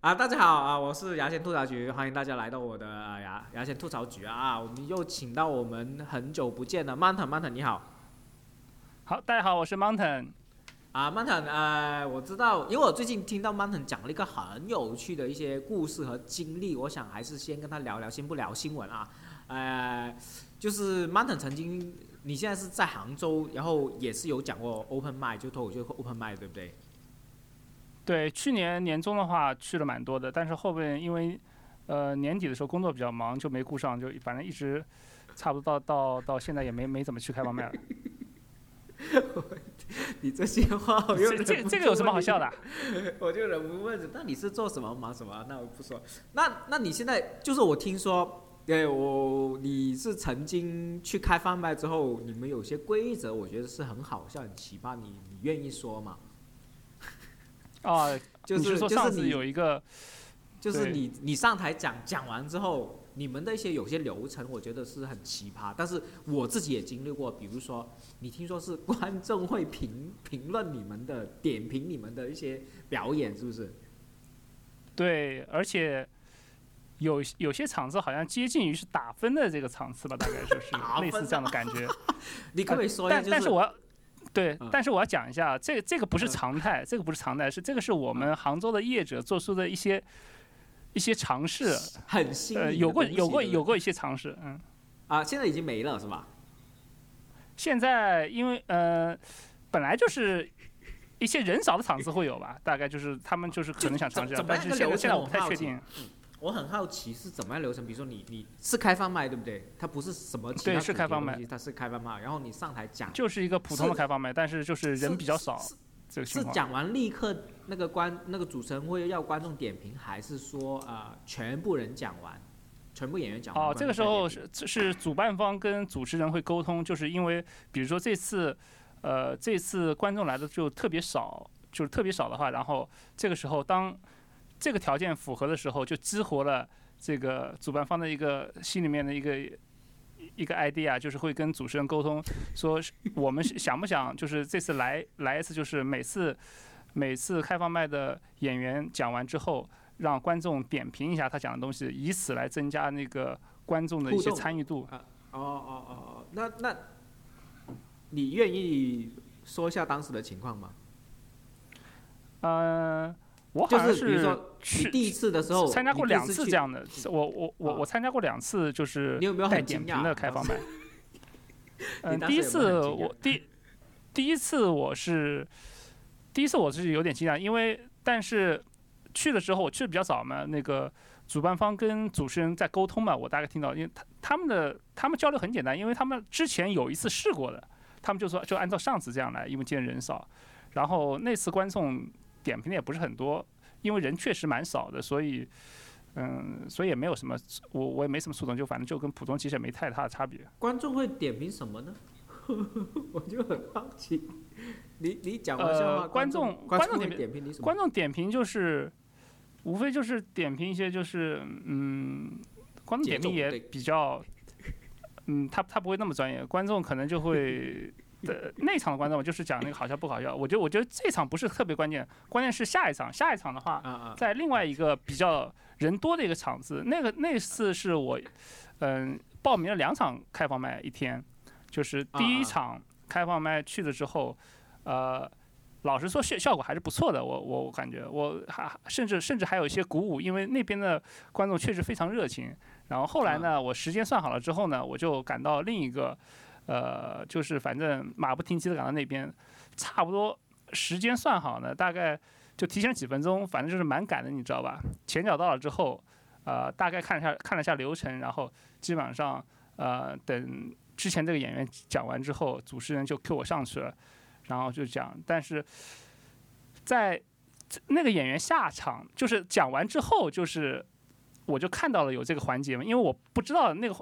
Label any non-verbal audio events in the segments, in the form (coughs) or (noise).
啊，大家好啊，我是牙签吐槽局，欢迎大家来到我的呃牙牙签吐槽局啊，我们又请到我们很久不见的 Mountain，Mountain 你好。好，大家好，我是 Mountain。啊，Mountain，呃，我知道，因为我最近听到 Mountain 讲了一个很有趣的一些故事和经历，我想还是先跟他聊聊，先不聊新闻啊。呃，就是 Mountain 曾经，你现在是在杭州，然后也是有讲过 Open m i d 就脱口秀 Open m i d 对不对？对，去年年终的话去了蛮多的，但是后面因为，呃，年底的时候工作比较忙，就没顾上，就反正一直，差不多到到到现在也没没怎么去开放麦了。(laughs) 你这些话，这这这个有什么好笑的？(laughs) 我就忍不问，那你是做什么忙什么？那我不说。那那你现在就是我听说，对我你是曾经去开放卖之后，你们有些规则，我觉得是很好笑、很奇葩，你你愿意说吗？啊，就是说上次有一个，就是你你上台讲讲完之后，你们的一些有些流程，我觉得是很奇葩。但是我自己也经历过，比如说你听说是 (laughs) 观众会评评论你们的，点评你们的一些表演，是不是？对，而且有有些场次好像接近于是打分的这个场次吧，大概就是 (laughs) 类似这样的感觉。(laughs) 你可以说一下？但但是我要。对，但是我要讲一下，这这个不是常态，这个不是常态，是这个是我们杭州的业者做出的一些一些尝试，很新，有过有过有过一些尝试，嗯，啊，现在已经没了是吧？现在因为呃，本来就是一些人少的场次会有吧，大概就是他们就是可能想尝试，但是现在现在我不太确定。我很好奇是怎么样流程，比如说你你是开放麦对不对？它不是什么对是开放麦，它是开放麦，然后你上台讲就是一个普通的开放麦，但是就是人比较少。是是讲完立刻那个观那个主持人会要观众点评，还是说啊全部人讲完，全部演员讲完？哦，这个时候是是主办方跟主持人会沟通，就是因为比如说这次呃这次观众来的就特别少，就是特别少的话，然后这个时候当。这个条件符合的时候，就激活了这个主办方的一个心里面的一个一个 idea，就是会跟主持人沟通，说我们想不想就是这次来来一次，就是每次每次开放麦的演员讲完之后，让观众点评一下他讲的东西，以此来增加那个观众的一些参与度。哦哦哦哦，那那你愿意说一下当时的情况吗？嗯。我好像是去第一次的时候参加过两次这样的，我我我我参加过两次，就是带点评的开放麦。(laughs) 嗯，第一次我第第一次我是第一次我是有点惊讶，因为但是去的时候我去的比较早嘛，那个主办方跟主持人在沟通嘛，我大概听到，因为他他们的他们交流很简单，因为他们之前有一次试过的，他们就说就按照上次这样来，因为今天人少，然后那次观众。点评的也不是很多，因为人确实蛮少的，所以，嗯，所以也没有什么，我我也没什么触动，就反正就跟普通其实也没太大的差别。观众会点评什么呢？(laughs) 我就很好奇。你你讲完笑话，观众观众点评你什么？观众点评就是，无非就是点评一些就是，嗯，观众点评也比较，嗯，他他不会那么专业，观众可能就会。的那场的观众就是讲那个好笑不好笑，我觉得我觉得这场不是特别关键，关键是下一场，下一场的话，在另外一个比较人多的一个场子，那个那次是我，嗯，报名了两场开放麦一天，就是第一场开放麦去了之后，呃，老实说效效果还是不错的，我我感觉我还甚至甚至还有一些鼓舞，因为那边的观众确实非常热情。然后后来呢，我时间算好了之后呢，我就赶到另一个。呃，就是反正马不停蹄的赶到那边，差不多时间算好呢，大概就提前几分钟，反正就是蛮赶的，你知道吧？前脚到了之后，呃，大概看了下看了下流程，然后基本上呃，等之前这个演员讲完之后，主持人就 Q 我上去了，然后就讲，但是在那个演员下场，就是讲完之后，就是。我就看到了有这个环节嘛，因为我不知道那个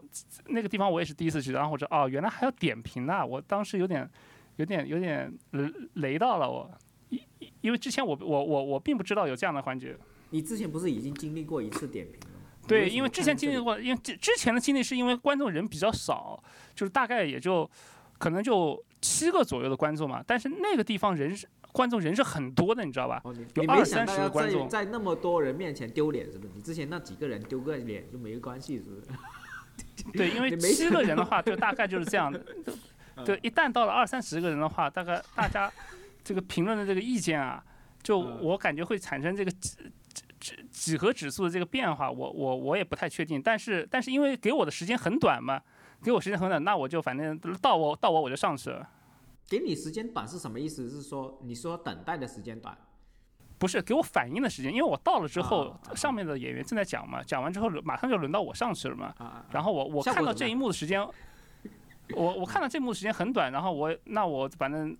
那个地方我也是第一次去，然后我说哦，原来还要点评呐！我当时有点有点有点雷雷到了我，因因为之前我我我我并不知道有这样的环节。你之前不是已经经历过一次点评了吗？对，因为之前经历过，因为之之前的经历是因为观众人比较少，就是大概也就可能就七个左右的观众嘛，但是那个地方人是。观众人是很多的，你知道吧？哦，你有二三十个观众在在那么多人面前丢脸，是不是？你之前那几个人丢个脸就没关系，是不是？(laughs) 对，因为 (laughs) 七个人的话，就大概就是这样的。(laughs) 对，一旦到了二三十个人的话，大概大家这个评论的这个意见啊，就嗯我感觉会产生这个几几几何指数的这个变化，我我我也不太确定。但是但是因为给我的时间很短嘛，给我时间很短，那我就反正到我到我我就上去了。给你时间短是什么意思？是说你说等待的时间短？不是给我反应的时间，因为我到了之后上面的演员正在讲嘛，讲完之后马上就轮到我上去了嘛。啊啊！然后我我看到这一幕的时间，我 (laughs) 我看到这幕的时间很短，然后我那我反正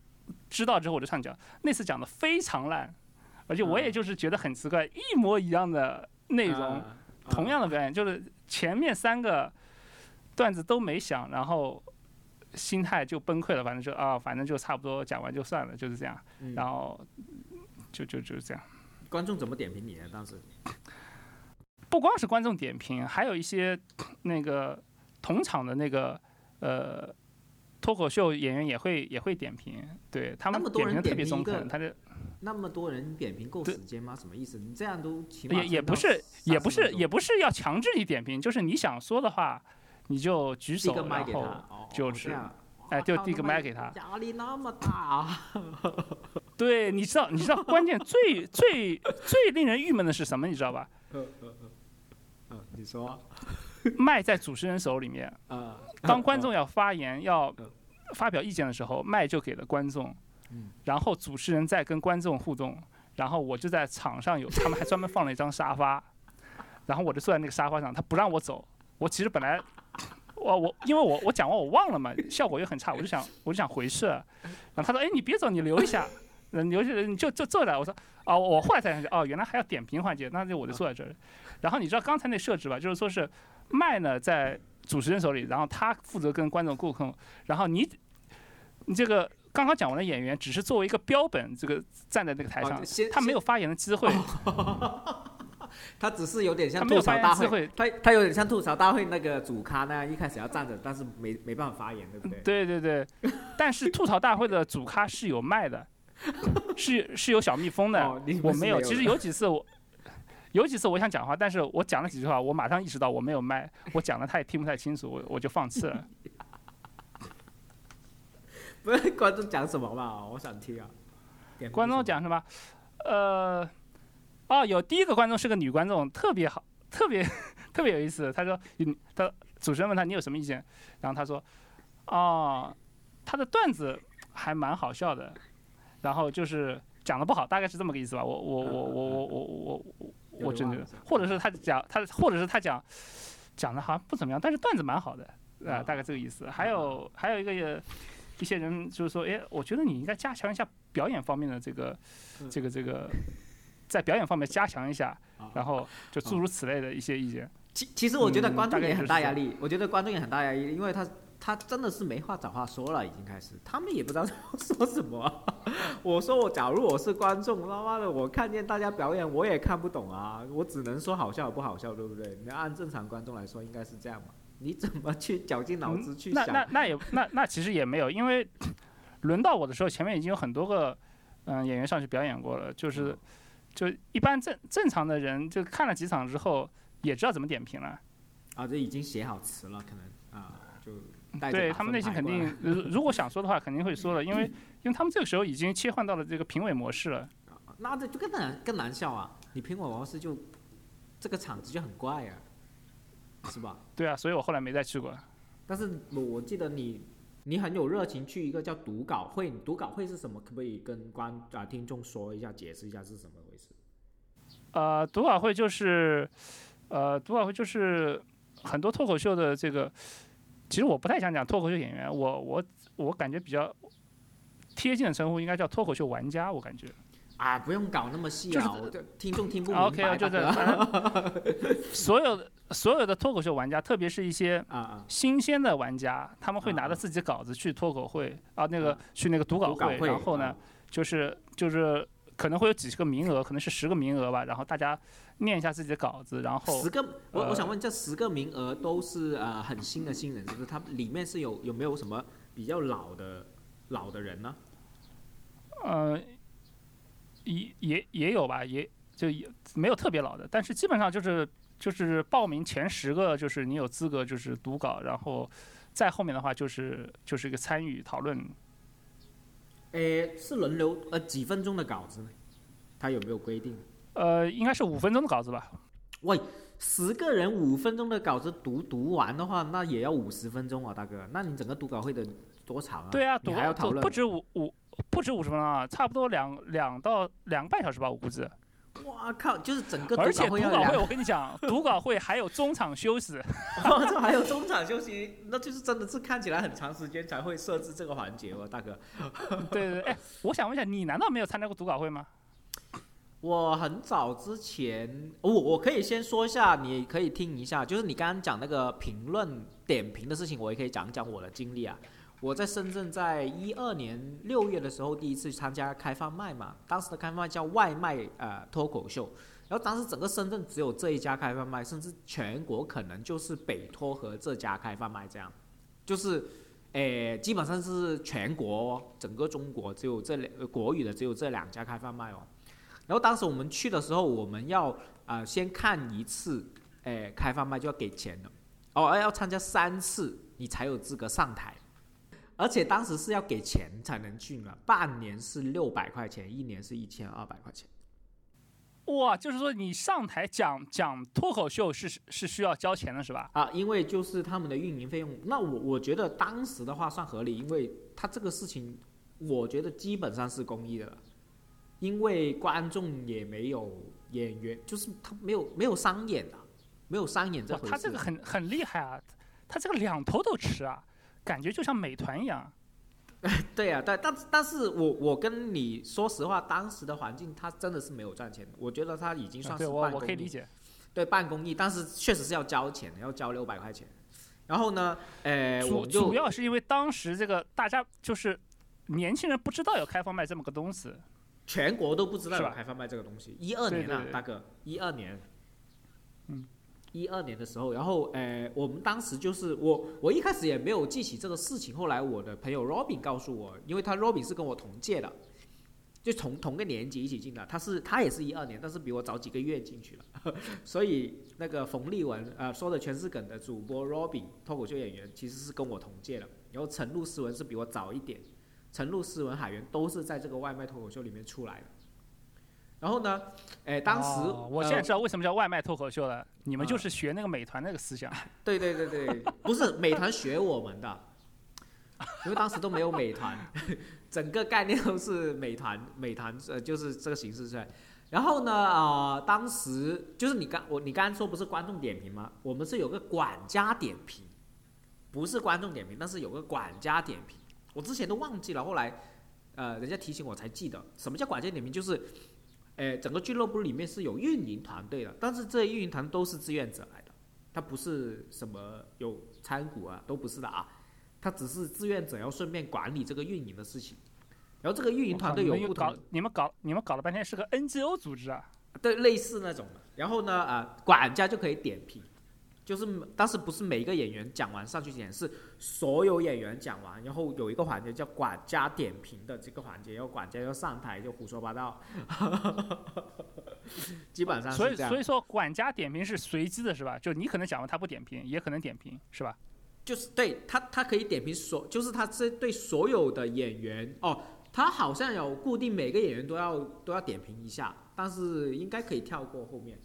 知道之后我就上讲，那次讲的非常烂，而且我也嗯就是觉得很奇怪，一模一样的内容，啊同样的表演，就是前面三个段子都没想，然后心态就崩溃了，反正就啊，反正就差不多讲完就算了，就是这样，嗯然后就就就是这样。观众怎么点评你呢？当时 (laughs) 不光是观众点评，还有一些那个同场的那个呃脱口秀演员也会也会点评，对他们点评的特别中肯，他就那么多人点评够时间吗？什么意思？你这样都起码也也不是也不30分钟是也不是要强制你点评，就是你想说的话，你就举手，个麦给他，然后哦就是哎就递个麦给他压力那么大啊！(laughs) 对，你知道你知道关键最最最令人郁闷的是什么？你知道吧？嗯 (laughs) 嗯嗯，你说，麦在主持人手里面，啊，当观众要发言、要嗯发表意见的时候，麦就给了观众嗯，然后主持人在跟观众互动，然后我就在场上有，他们还专门放了一张沙发，然后我就坐在那个沙发上，他不让我走，我其实本来。我我因为我我讲完我忘了嘛，效果又很差，我就想我就想回去了，然后他说哎你别走你留一下，呃留下你就就坐着，我说哦我后来才想起哦原来还要点评环节，那就我就坐在这儿，然后你知道刚才那设置吧，就是说是麦呢在主持人手里，然后他负责跟观众沟通，然后你你这个刚刚讲完的演员只是作为一个标本，这个站在那个台上他没有发言的机会。(laughs) (laughs) 他只是有点像吐槽大会他他有点像吐槽大会那个主咖那样，一开始要站着，但是没没办法发言，对不对？对对对，(laughs) 但是吐槽大会的主咖是有麦的，是是有小蜜蜂的，我没有。是没有其实有几次我有几次我想讲话，但是我讲了几句话，我马上意识到我没有麦，我讲的他也听不太清楚，我我就放弃了。(laughs) 不是观众讲什么嘛？我想听啊。观众讲什么？呃，哦，有第一个观众是个女观众，特别好，特别特别有意思。她说，你他主持人问她你有什么意见，然后她说，哦，她的段子还蛮好笑的，然后就是讲的不好，大概是这么个意思吧。我我我我我我我我我真的或者是他讲他，或者是他讲讲的好像不怎么样，但是段子蛮好的，啊、啊大概这个意思。还有还有一个也一些人就是说，哎，我觉得你应该加强一下表演方面的这个嗯这个这个，在表演方面加强一下，啊然后就诸如此类的一些意见。其其实我觉得嗯观众也很大压力，我觉得观众也很大压力，因为他他真的是没话找话说了，已经开始，他们也不知道要 (laughs) 说什么啊、(laughs) 我说我假如我是观众，他妈的我看见大家表演我也看不懂啊，我只能说好笑不好笑，对不对？你要按正常观众来说应该是这样嘛，你怎么去绞尽脑汁去想？那那那也那那其实也没有，因为 (coughs) 轮到我的时候，前面已经有很多个嗯、演员上去表演过了，就是就一般正正常的人就看了几场之后也知道怎么点评了。啊，这已经写好词了，可能啊，就对他们内心肯定，如如果想说的话，肯定会说的，因为因为他们这个时候已经切换到了这个评委模式了。那这就更难更难笑啊！你评委模式就这个场子就很怪啊，是吧？对啊，所以我后来没再去过。但是我我记得你你很有热情去一个叫读稿会，读稿会是什么？可不可以跟观啊听众说一下，解释一下是什么？呃，读稿会就是，呃，读稿会就是很多脱口秀的这个，其实我不太想讲脱口秀演员，我我我感觉比较贴近的称呼应该叫脱口秀玩家，我感觉。啊，不用搞那么细就是啊，我这听众听不明 OK，白。就 (laughs) 是大哥反正所有的所有的脱口秀玩家，特别是一些新鲜的玩家，他们会拿啊着自己稿子去脱口会啊，那个啊去那个读稿会，然后呢啊，就是就是可能会有几十个名额，可能是十个名额吧，然后大家念一下自己的稿子，然后十个，我我呃想问，这十个名额都是呃很新的新人，是不是？他里面是有有没有什么比较老的老的人呢？呃，也也也有吧，也就也没有特别老的，但是基本上就是就是报名前十个，就是你有资格就是读稿，然后再后面的话就是就是一个参与讨论。诶，是轮流呃几分钟的稿子呢？他有没有规定？呃，应该是五分钟的稿子吧。喂，十个人五分钟的稿子读读完的话，那也要五十分钟啊，大哥。那你整个读稿会得多长啊？对啊，读还要讨论？不止五五，不止五十分钟啊，差不多两两到两个半小时吧，我估计。哇靠！就是整个而且读稿会，我跟你讲，(laughs) 读稿会还有中场休息。(laughs) 这还有中场休息，那就是真的是看起来很长时间才会设置这个环节哦，大哥。(laughs) 对对，哎，我想问一下，你难道没有参加过读稿会吗？我很早之前，我我可以先说一下，你可以听一下，就是你刚刚讲那个评论点评的事情，我也可以讲讲我的经历啊。我在深圳，在一二年六月的时候，第一次参加开放麦嘛。当时的开放麦叫外卖呃脱口秀，然后当时整个深圳只有这一家开放麦，甚至全国可能就是北托和这家开放麦这样，就是诶基本上是全国整个中国只有这两国语的只有这两家开放麦哦。然后当时我们去的时候，我们要啊先看一次诶开放麦就要给钱的哦，要参加三次你才有资格上台。而且当时是要给钱才能去嘛，半年是六百块钱，一年是一千二百块钱。哇，就是说你上台讲讲脱口秀是是需要交钱的是吧？啊，因为就是他们的运营费用。那我我觉得当时的话算合理，因为他这个事情，我觉得基本上是公益的了，因为观众也没有演员，就是他没有没有商演的，没有商演这回事。他这个很很厉害啊，他这个两头都吃啊。感觉就像美团一样，(laughs) 对呀，但但但是我我跟你说实话，当时的环境它真的是没有赚钱，我觉得它已经算是半我可以理解，对办公益，但是确实是要交钱，要交六百块钱。然后呢，呃，主主要是因为当时这个大家就是年轻人不知道有开放麦这么个东西，全国都不知道有开放麦这个东西。一二年啊，大哥，一二年，嗯。一二年的时候，然后，呃，我们当时就是我，我一开始也没有记起这个事情。后来我的朋友 Robin 告诉我，因为他 Robin 是跟我同届的，就同同个年级一起进的。他是他也是一二年，但是比我早几个月进去了。(laughs) 所以那个冯立文，呃，说的全是梗的主播 Robin 脱口秀演员，其实是跟我同届的。然后陈露斯文是比我早一点，陈露斯文、海源都是在这个外卖脱口秀里面出来的。然后呢？哎，当时我现在知道为什么叫外卖脱口秀了。你们就是学那个美团那个思想。对对对对，(laughs) 不是美团学我们的，因为当时都没有美团，(laughs) 整个概念都是美团，美团呃就是这个形式出来。然后呢，啊，当时就是你刚我你刚刚说不是观众点评吗？我们是有个管家点评，不是观众点评，但是有个管家点评。我之前都忘记了，后来呃人家提醒我才记得，什么叫管家点评，就是。诶，整个俱乐部里面是有运营团队的，但是这些运营团都是志愿者来的，他不是什么有参股啊，都不是的啊，他只是志愿者，要顺便管理这个运营的事情。然后这个运营团队有不同，你们搞你们搞了半天是个 NGO 组织啊？对，类似那种的。然后呢，啊，管家就可以点评。就是，但是不是每一个演员讲完上去演，是所有演员讲完，然后有一个环节叫管家点评的这个环节，然后管家要上台就胡说八道，(laughs) 基本上所以所以说管家点评是随机的，是吧？就你可能讲完他不点评，也可能点评，是吧？就是对他他可以点评所，就是他是对所有的演员哦，他好像有固定每个演员都要都要点评一下，但是应该可以跳过后面。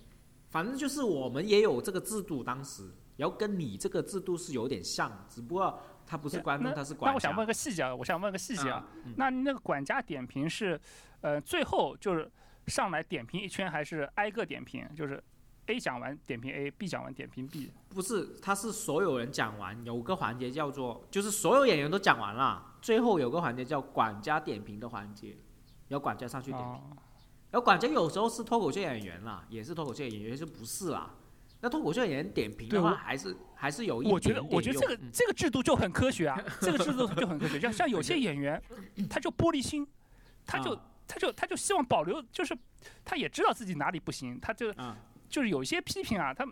反正就是我们也有这个制度，当时，然后跟你这个制度是有点像，只不过他不是观众，他是管家。那我想问个细节啊，我想问个细节啊，那那个管家点评是，呃，最后就是上来点评一圈，还是挨个点评？就是 A 讲完点评 A，B 讲完点评 B？不是，他是所有人讲完，有个环节叫做，就是所有演员都讲完了，最后有个环节叫管家点评的环节，要管家上去点评。然后管家有时候是脱口秀演员啦，也是脱口秀演员，就不是啦。那脱口秀演员点评的话，还是还是有一点。我觉得，我觉得这个这个制度就很科学啊，这个制度就很科学。像像有些演员，他就玻璃心，他就他就他就希望保留，就是他也知道自己哪里不行，他就就是有些批评啊，他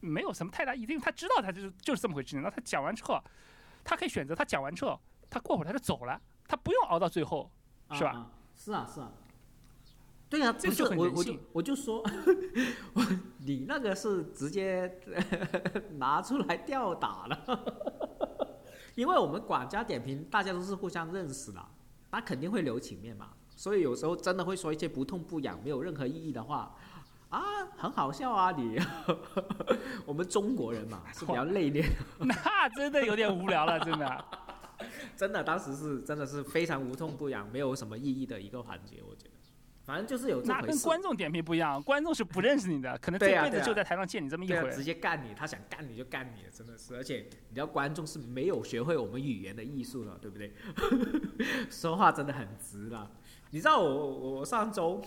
没有什么太大意义，他知道他就是就是这么回事。那他讲完之后，他可以选择他讲完之后，他过会儿他就走了，他不用熬到最后，是吧？是啊，是啊。对啊，这就我我就我就说，(laughs) 我你那个是直接 (laughs) 拿出来吊打了，(laughs) 因为我们管家点评大家都是互相认识的，他肯定会留情面嘛，所以有时候真的会说一些不痛不痒、没有任何意义的话，啊，很好笑啊你，我们中国人嘛是比较内敛，那真的有点无聊了，真的，真的当时是真的是非常无痛不痒、没有什么意义的一个环节，我觉得。反正就是有这那跟观众点评不一样，(laughs) 观众是不认识你的，可能这辈子就在台上见你这么一回，直接干你，他想干你就干你，真的是。而且你知道观众是没有学会我们语言的艺术的，对不对？(laughs) 说话真的很直了。你知道我我我上周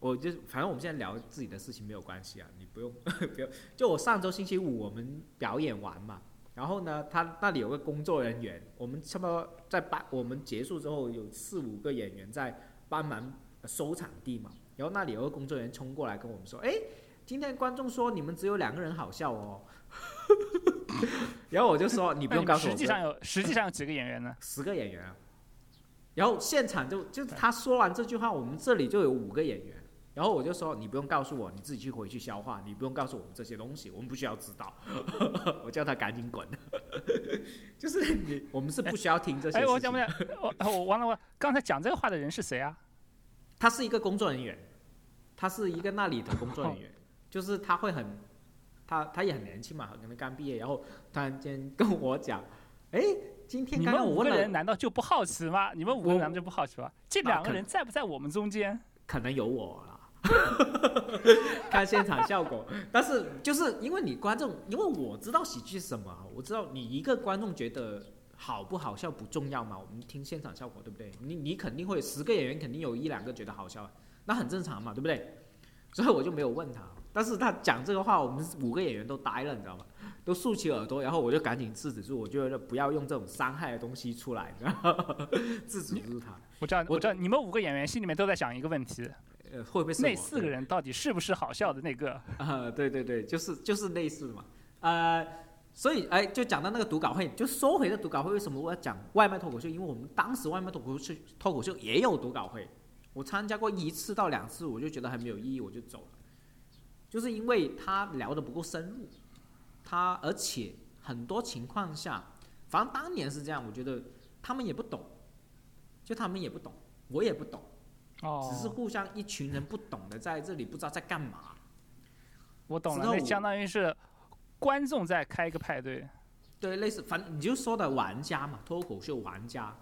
我就反正我们现在聊自己的事情没有关系啊，你不用 (laughs) 不用。就我上周星期五我们表演完嘛，然后呢，他那里有个工作人员，我们差不多在班我们结束之后有四五个演员在帮忙。收场地嘛，然后那里有个工作人员冲过来跟我们说：“哎，今天观众说你们只有两个人好笑哦。(laughs) ”然后我就说：“你不用告诉我。”实际上有实际上有几个演员呢？十个演员。然后现场就就他说完这句话，我们这里就有五个演员。然后我就说：“你不用告诉我，你自己去回去消化。你不用告诉我们这些东西，我们不需要知道。(laughs) ”我叫他赶紧滚。(laughs) 就是你，我们是不需要听这些。哎，我讲不讲？我我完了，我刚才讲这个话的人是谁啊？他是一个工作人员，他是一个那里的工作人员，就是他会很，他他也很年轻嘛，可能刚毕业，然后突然间跟我讲，哎，今天刚刚五个人难道就不好奇吗？你们五个人难道就不好奇吗？这两个人在不在我们中间？可能有我了，(laughs) 看现场效果。但是就是因为你观众，因为我知道喜剧是什么，我知道你一个观众觉得。好不好笑不重要嘛，我们听现场效果，对不对？你你肯定会十个演员肯定有一两个觉得好笑，那很正常嘛，对不对？所以我就没有问他，但是他讲这个话，我们五个演员都呆了，你知道吗？都竖起耳朵，然后我就赶紧制止住，我觉得不要用这种伤害的东西出来，(laughs) 制止住他。我知道，我知道，你们五个演员心里面都在想一个问题，呃，会不会是那四个人到底是不是好笑的那个？啊，对对对，就是就是类似嘛，呃。所以，哎，就讲到那个读稿会，就说回的读稿会，为什么我要讲外卖脱口秀？因为我们当时外卖脱口秀脱口秀也有读稿会，我参加过一次到两次，我就觉得很没有意义，我就走了。就是因为他聊的不够深入，他而且很多情况下，反正当年是这样，我觉得他们也不懂，就他们也不懂，我也不懂，哦，只是互相一群人不懂的在这里不知道在干嘛。我懂了，那相当于是。观众在开一个派对，对，类似，反正你就说的玩家嘛，脱口秀玩家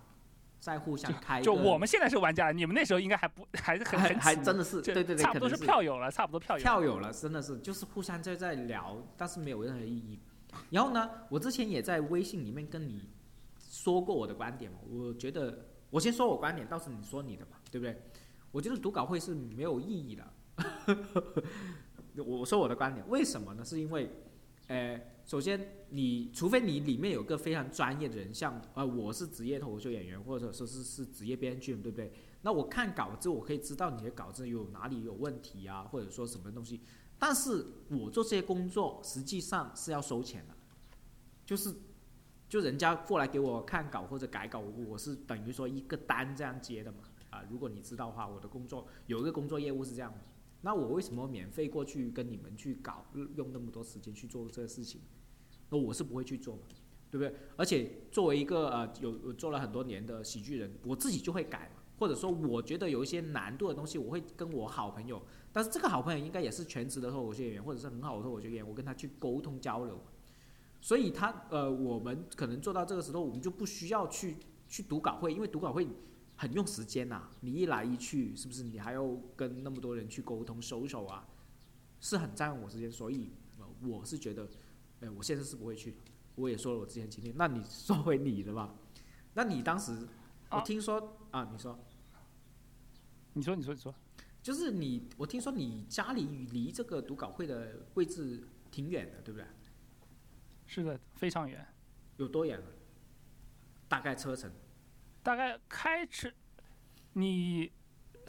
在互相开。就我们现在是玩家，你们那时候应该还不 (laughs) 还是很还真的是，对对对，差不多是票友了，差不多票友。票友了，真的是就是互相在在聊，但是没有任何意义。然后呢，我之前也在微信里面跟你说过我的观点嘛，我觉得我先说我观点，到时你说你的嘛，对不对？我觉得读稿会是没有意义的。我 (laughs) 我说我的观点，为什么呢？是因为。呃，首先，你除非你里面有个非常专业的人，像呃，我是职业脱口秀演员，或者说是是职业编剧，对不对？那我看稿子，我可以知道你的稿子有哪里有问题啊，或者说什么东西。但是我做这些工作实际上是要收钱的，就是，就人家过来给我看稿或者改稿，我是等于说一个单这样接的嘛。啊，如果你知道的话，我的工作有一个工作业务是这样的。那我为什么免费过去跟你们去搞，用那么多时间去做这个事情？那我是不会去做嘛，对不对？而且作为一个呃有做了很多年的喜剧人，我自己就会改嘛，或者说我觉得有一些难度的东西，我会跟我好朋友，但是这个好朋友应该也是全职的脱口秀演员，或者是很好的脱口秀演员，我跟他去沟通交流，所以他呃我们可能做到这个时候，我们就不需要去去读稿会，因为读稿会。很用时间呐，你一来一去，是不是你还要跟那么多人去沟通、收手啊？是很占用我时间，所以我是觉得，哎，我现在是不会去。我也说了我之前经历，那你说回你的吧。那你当时，我听说啊，你说，你说，你说，你说，就是你，我听说你家里离这个读稿会的位置挺远的，对不对？是的，非常远。有多远？大概车程？大概开车，你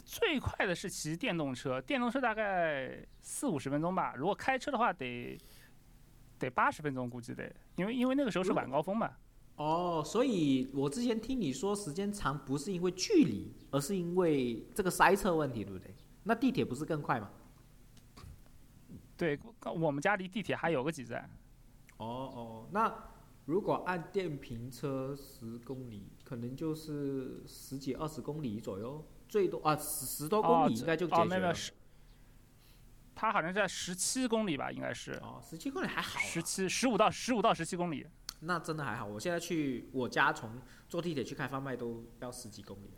最快的是骑电动车，电动车大概四五十分钟吧。如果开车的话，得得八十分钟，估计得，因为因为那个时候是晚高峰嘛。哦，所以我之前听你说时间长，不是因为距离，而是因为这个塞车问题，对不对？那地铁不是更快吗？对，我们家离地铁还有个几站。哦哦，那如果按电瓶车十公里，可能就是十几二十公里左右，最多啊十十多公里应该就解决了。它好像在十七公里吧，应该是。哦，十七公里还好。十七十五到十五到十七公里。那真的还好，我现在去我家从坐地铁去开放麦都要十几公里，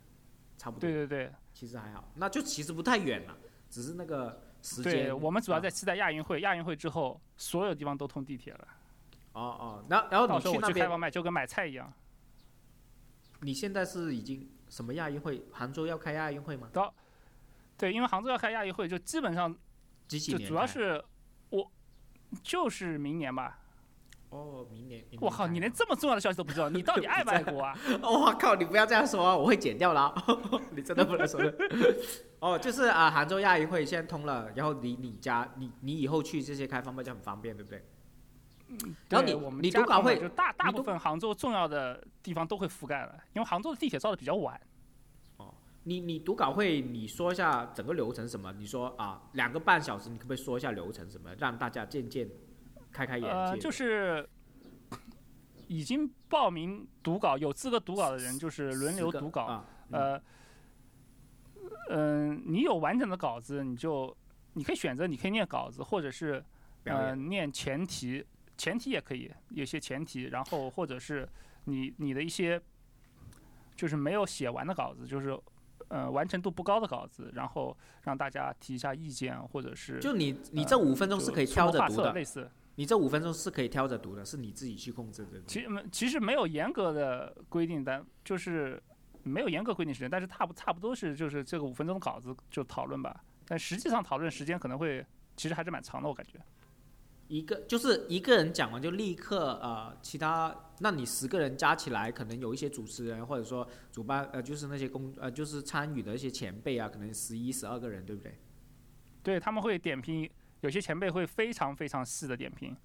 差不多。对对对，其实还好，那就其实不太远了，只是那个时间。对我们主要在期待亚运会，亚运会之后所有地方都通地铁了。哦哦，然后然后到时候我去开放麦就跟买菜一样。你现在是已经什么亚运会？杭州要开亚运会吗？到，对，因为杭州要开亚运会，就基本上，几几年主要是我就是明年吧。哦，明年。我靠，你连这么重要的消息都不知道，你到底爱不爱国啊？(laughs) 我靠，你不要这样说，我会剪掉了。(laughs) 你真的不能说的。(laughs) 哦，就是啊，杭州亚运会现在通了，然后离你家，你你以后去这些开放麦就很方便，对不对？然后你我们你读稿会就大大部分杭州重要的地方都会覆盖了，因为杭州的地铁造的比较晚。哦，你你读稿会你说一下整个流程什么？你说啊，两个半小时，你可不可以说一下流程什么，让大家渐渐开开眼界？呃，就是 (coughs) 已经报名读稿有资格读稿的人，就是轮流读稿。呃，嗯，你有完整的稿子，你就你可以选择，你可以念稿子，或者是呃念前提。前提也可以，有些前提，然后或者是你你的一些，就是没有写完的稿子，就是呃完成度不高的稿子，然后让大家提一下意见，或者是就你你这五分钟是可以挑着读的，类似你这五分钟是可以挑着读的，是你自己去控制的。其实其实没有严格的规定，但就是没有严格规定时间，但是差不差不多是就是这个五分钟的稿子就讨论吧，但实际上讨论时间可能会其实还是蛮长的，我感觉。一个就是一个人讲完就立刻呃，其他那你十个人加起来，可能有一些主持人或者说主办呃，就是那些工呃，就是参与的一些前辈啊，可能十一十二个人，对不对？对他们会点评，有些前辈会非常非常细的点评。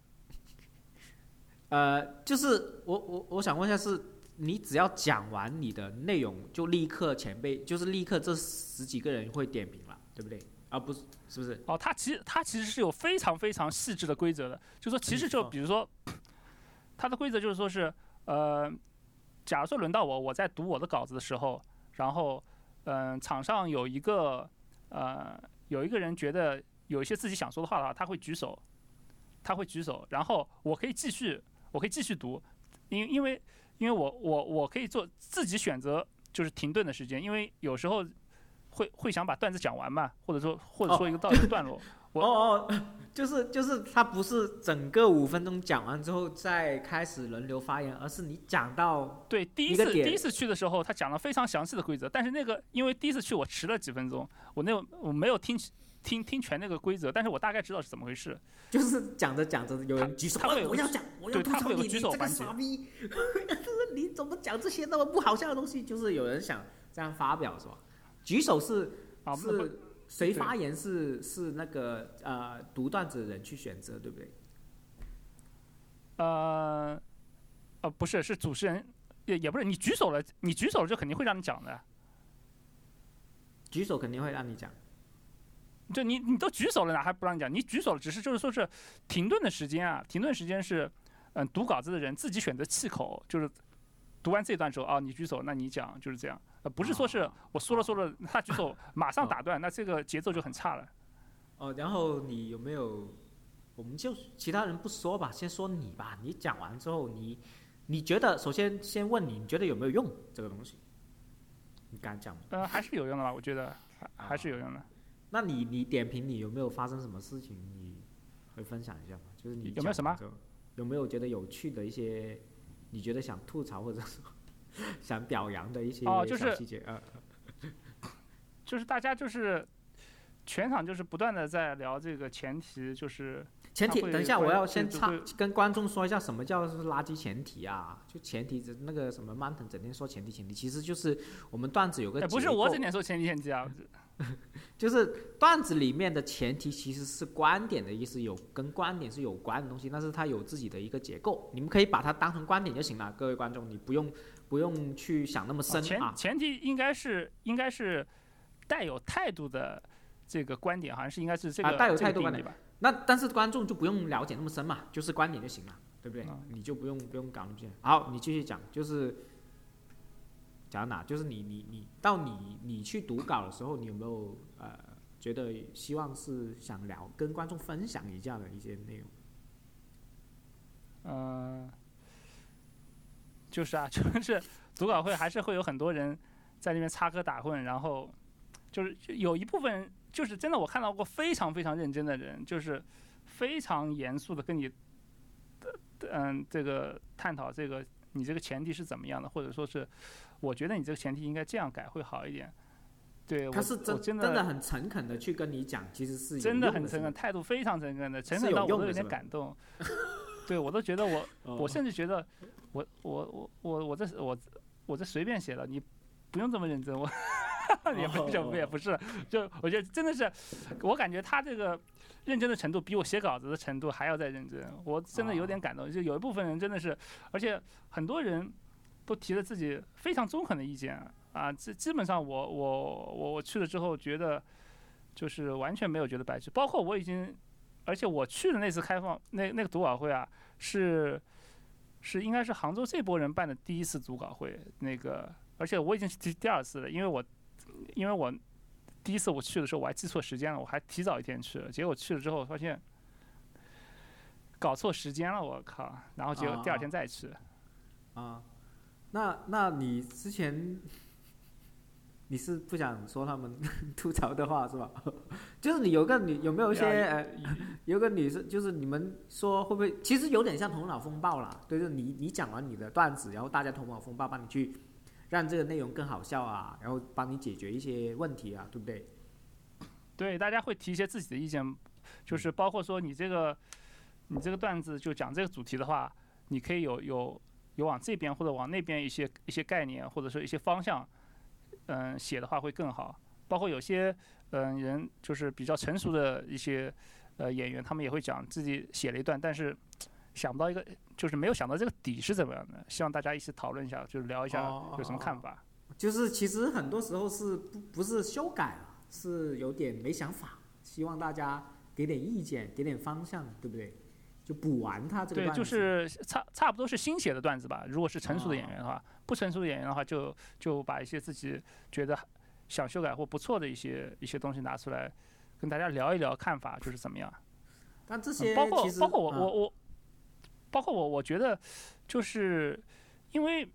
(laughs) 呃，就是我我我想问一下，是你只要讲完你的内容，就立刻前辈就是立刻这十几个人会点评了，对不对？啊，不是，是不是？哦，它其实它其实是有非常非常细致的规则的，就说其实就比如说，它的规则就是说是，呃，假如说轮到我，我在读我的稿子的时候，然后，嗯，场上有一个，呃，有一个人觉得有一些自己想说的话的话，他会举手，他会举手，然后我可以继续，我可以继续读，因因为因为我我我可以做自己选择，就是停顿的时间，因为有时候。会会想把段子讲完嘛，或者说或者说一个到一个段落。(laughs) 哦哦，(laughs) 就是就是他不是整个五分钟讲完之后再开始轮流发言，而是你讲到对第一次第一次去的时候，他讲了非常详细的规则。但是那个因为第一次去我迟了几分钟，我那我没有听听听全那个规则，但是我大概知道是怎么回事。就是讲着讲着有人举手，我要讲，我要吐槽你，你这个傻逼，(laughs) 你怎么讲这些那么不好笑的东西？就是有人想这样发表是吧？举手是是谁发言是是那个呃读段子的人去选择对不对？呃，呃不是是主持人也也不是你举手了你举手了就肯定会让你讲的，举手肯定会让你讲，就你你都举手了哪还不让你讲？你举手了只是就是说是停顿的时间啊，停顿时间是嗯读稿子的人自己选择气口，就是读完这段之后啊你举手那你讲就是这样。呃，不是说是我说了说了，他举手马上打断，那这个节奏就很差了。哦，然后你有没有？我们就其他人不说吧，先说你吧。你讲完之后，你你觉得首先先问你，你觉得有没有用这个东西？你敢讲吗？呃，还是有用的吧，我觉得还还是有用的。那你你点评你有没有发生什么事情？你会分享一下吗？就是你有没有什么？有没有觉得有趣的一些？你觉得想吐槽或者说？(laughs) 想表扬的一些小细节啊，(coughs) 就是大家就是全场就是不断的在聊这个前提，就是前提。等一下，我要先插跟观众说一下什么叫垃圾前提啊？就前提那个什么 Mountain 整天说前提前提，其实就是我们段子有个不是我整天说前提前提啊，(laughs) 就是段子里面的前提其实是观点的意思，有跟观点是有关的东西，但是它有自己的一个结构，你们可以把它当成观点就行了，各位观众，你不用。不用去想那么深啊。前前提应该是应该是带有态度的这个观点好像是应该是这个啊带有态度观点吧。那但是观众就不用了解那么深嘛，就是观点就行了，对不对？你就不用不用搞那么深。好，你继续讲，就是讲哪？就是你你你到你你去读稿的时候，你有没有呃觉得希望是想聊跟观众分享一下的一些内容？嗯，就是啊，(laughs) 就是读稿会还是会有很多人在那边插科打诨，然后就是有一部分人就是真的，我看到过非常非常认真的人，就是非常严肃的跟你，嗯，这个探讨这个你这个前提是怎么样的，或者说是我觉得你这个前提应该这样改会好一点。对，他是真真的很诚恳的去跟你讲，其实是真的很诚恳，态度非常诚恳的，诚恳到我都有点感动。对，我都觉得我，(laughs) 我甚至觉得，我我我我我这我我这随便写的，你不用这么认真，我 (laughs) 也不也也不是，就我觉得真的是，我感觉他这个认真的程度比我写稿子的程度还要再认真，我真的有点感动。就有一部分人真的是，而且很多人都提了自己非常中肯的意见啊，这基本上我我我我去了之后觉得，就是完全没有觉得白去，包括我已经。而且我去的那次开放那那个读稿会啊，是是应该是杭州这波人办的第一次组稿会。那个，而且我已经是第第二次了，因为我因为我第一次我去的时候我还记错时间了，我还提早一天去了，结果去了之后发现搞错时间了，我靠！然后结果第二天再去。啊，那那你之前？你是不想说他们 (laughs) 吐槽的话是吧？(laughs) 就是你有个女有没有一些呃，有个女生，就是你们说会不会？其实有点像头脑风暴啦，对，就是你你讲完你的段子，然后大家头脑风暴帮你去让这个内容更好笑啊，然后帮你解决一些问题啊，对不对？对，大家会提一些自己的意见，就是包括说你这个你这个段子就讲这个主题的话，你可以有有有往这边或者往那边一些一些概念，或者说一些方向。嗯，写的话会更好。包括有些嗯人，就是比较成熟的一些呃演员，他们也会讲自己写了一段，但是想不到一个，就是没有想到这个底是怎么样的。希望大家一起讨论一下，就是聊一下有什么看法。就是其实很多时候是不不是修改了，是有点没想法。希望大家给点意见，给点方向，对不对？就补完他这个对，就是差差不多是新写的段子吧。如果是成熟的演员的话，不成熟的演员的话，就就把一些自己觉得想修改或不错的一些一些东西拿出来，跟大家聊一聊看法，就是怎么样。但这些包括包括我我我，包括我我觉得，就是因为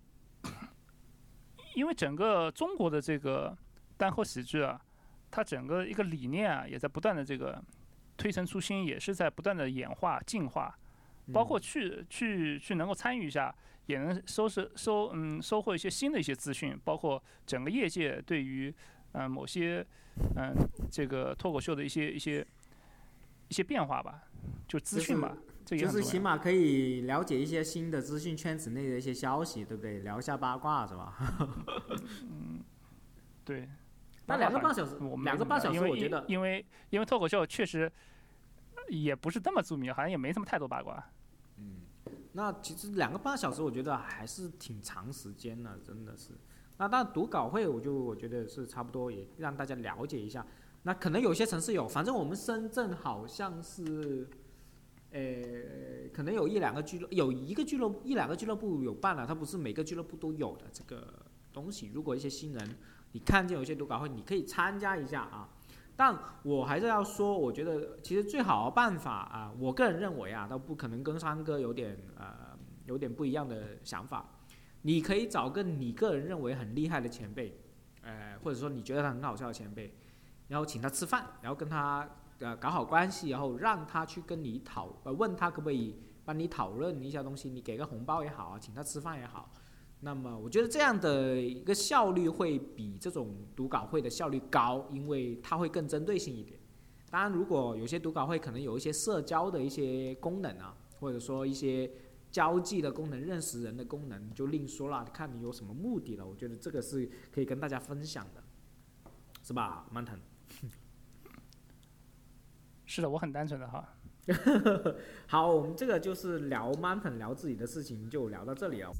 因为整个中国的这个单口喜剧啊，它整个一个理念啊，也在不断的这个。推陈出新也是在不断的演化进化，包括去去去能够参与一下，也能收拾收嗯收获一些新的一些资讯，包括整个业界对于嗯某些嗯这个脱口秀的一些一些一些变化吧，就资讯吧，这就是起码可以了解一些新的资讯圈子内的一些消息，对不对？聊一下八卦是吧？(laughs) 嗯，对。那两个半小时，我们两个半小时，我觉得，因为因为脱口秀确实也不是这么著名，好像也没什么太多八卦。嗯，那其实两个半小时，我觉得还是挺长时间的，真的是。那但读稿会，我就我觉得是差不多，也让大家了解一下。那可能有些城市有，反正我们深圳好像是，呃，可能有一两个俱乐，有一个俱乐部，一两个俱乐部有办了，它不是每个俱乐部都有的这个东西。如果一些新人。你看见有些读稿会，你可以参加一下啊，但我还是要说，我觉得其实最好的办法啊，我个人认为啊，都不可能跟三哥有点呃有点不一样的想法。你可以找个你个人认为很厉害的前辈，呃，或者说你觉得他很好笑的前辈，然后请他吃饭，然后跟他呃搞好关系，然后让他去跟你讨呃问他可不可以帮你讨论一下东西，你给个红包也好啊，请他吃饭也好。那么我觉得这样的一个效率会比这种读稿会的效率高，因为它会更针对性一点。当然，如果有些读稿会可能有一些社交的一些功能啊，或者说一些交际的功能、认识人的功能，就另说了，看你有什么目的了。我觉得这个是可以跟大家分享的，是吧，曼腾？是的，我很单纯的哈。(laughs) 好，我们这个就是聊 Mountain 聊自己的事情，就聊到这里哦。